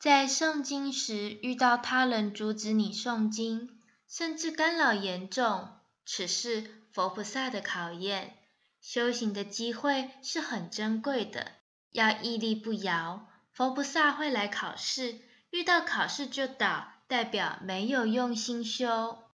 在诵经时遇到他人阻止你诵经甚至干扰严重此是佛菩萨的考验修行的机会是很珍贵的。要屹立不摇佛菩萨会来考试遇到考试就倒代表没有用心修。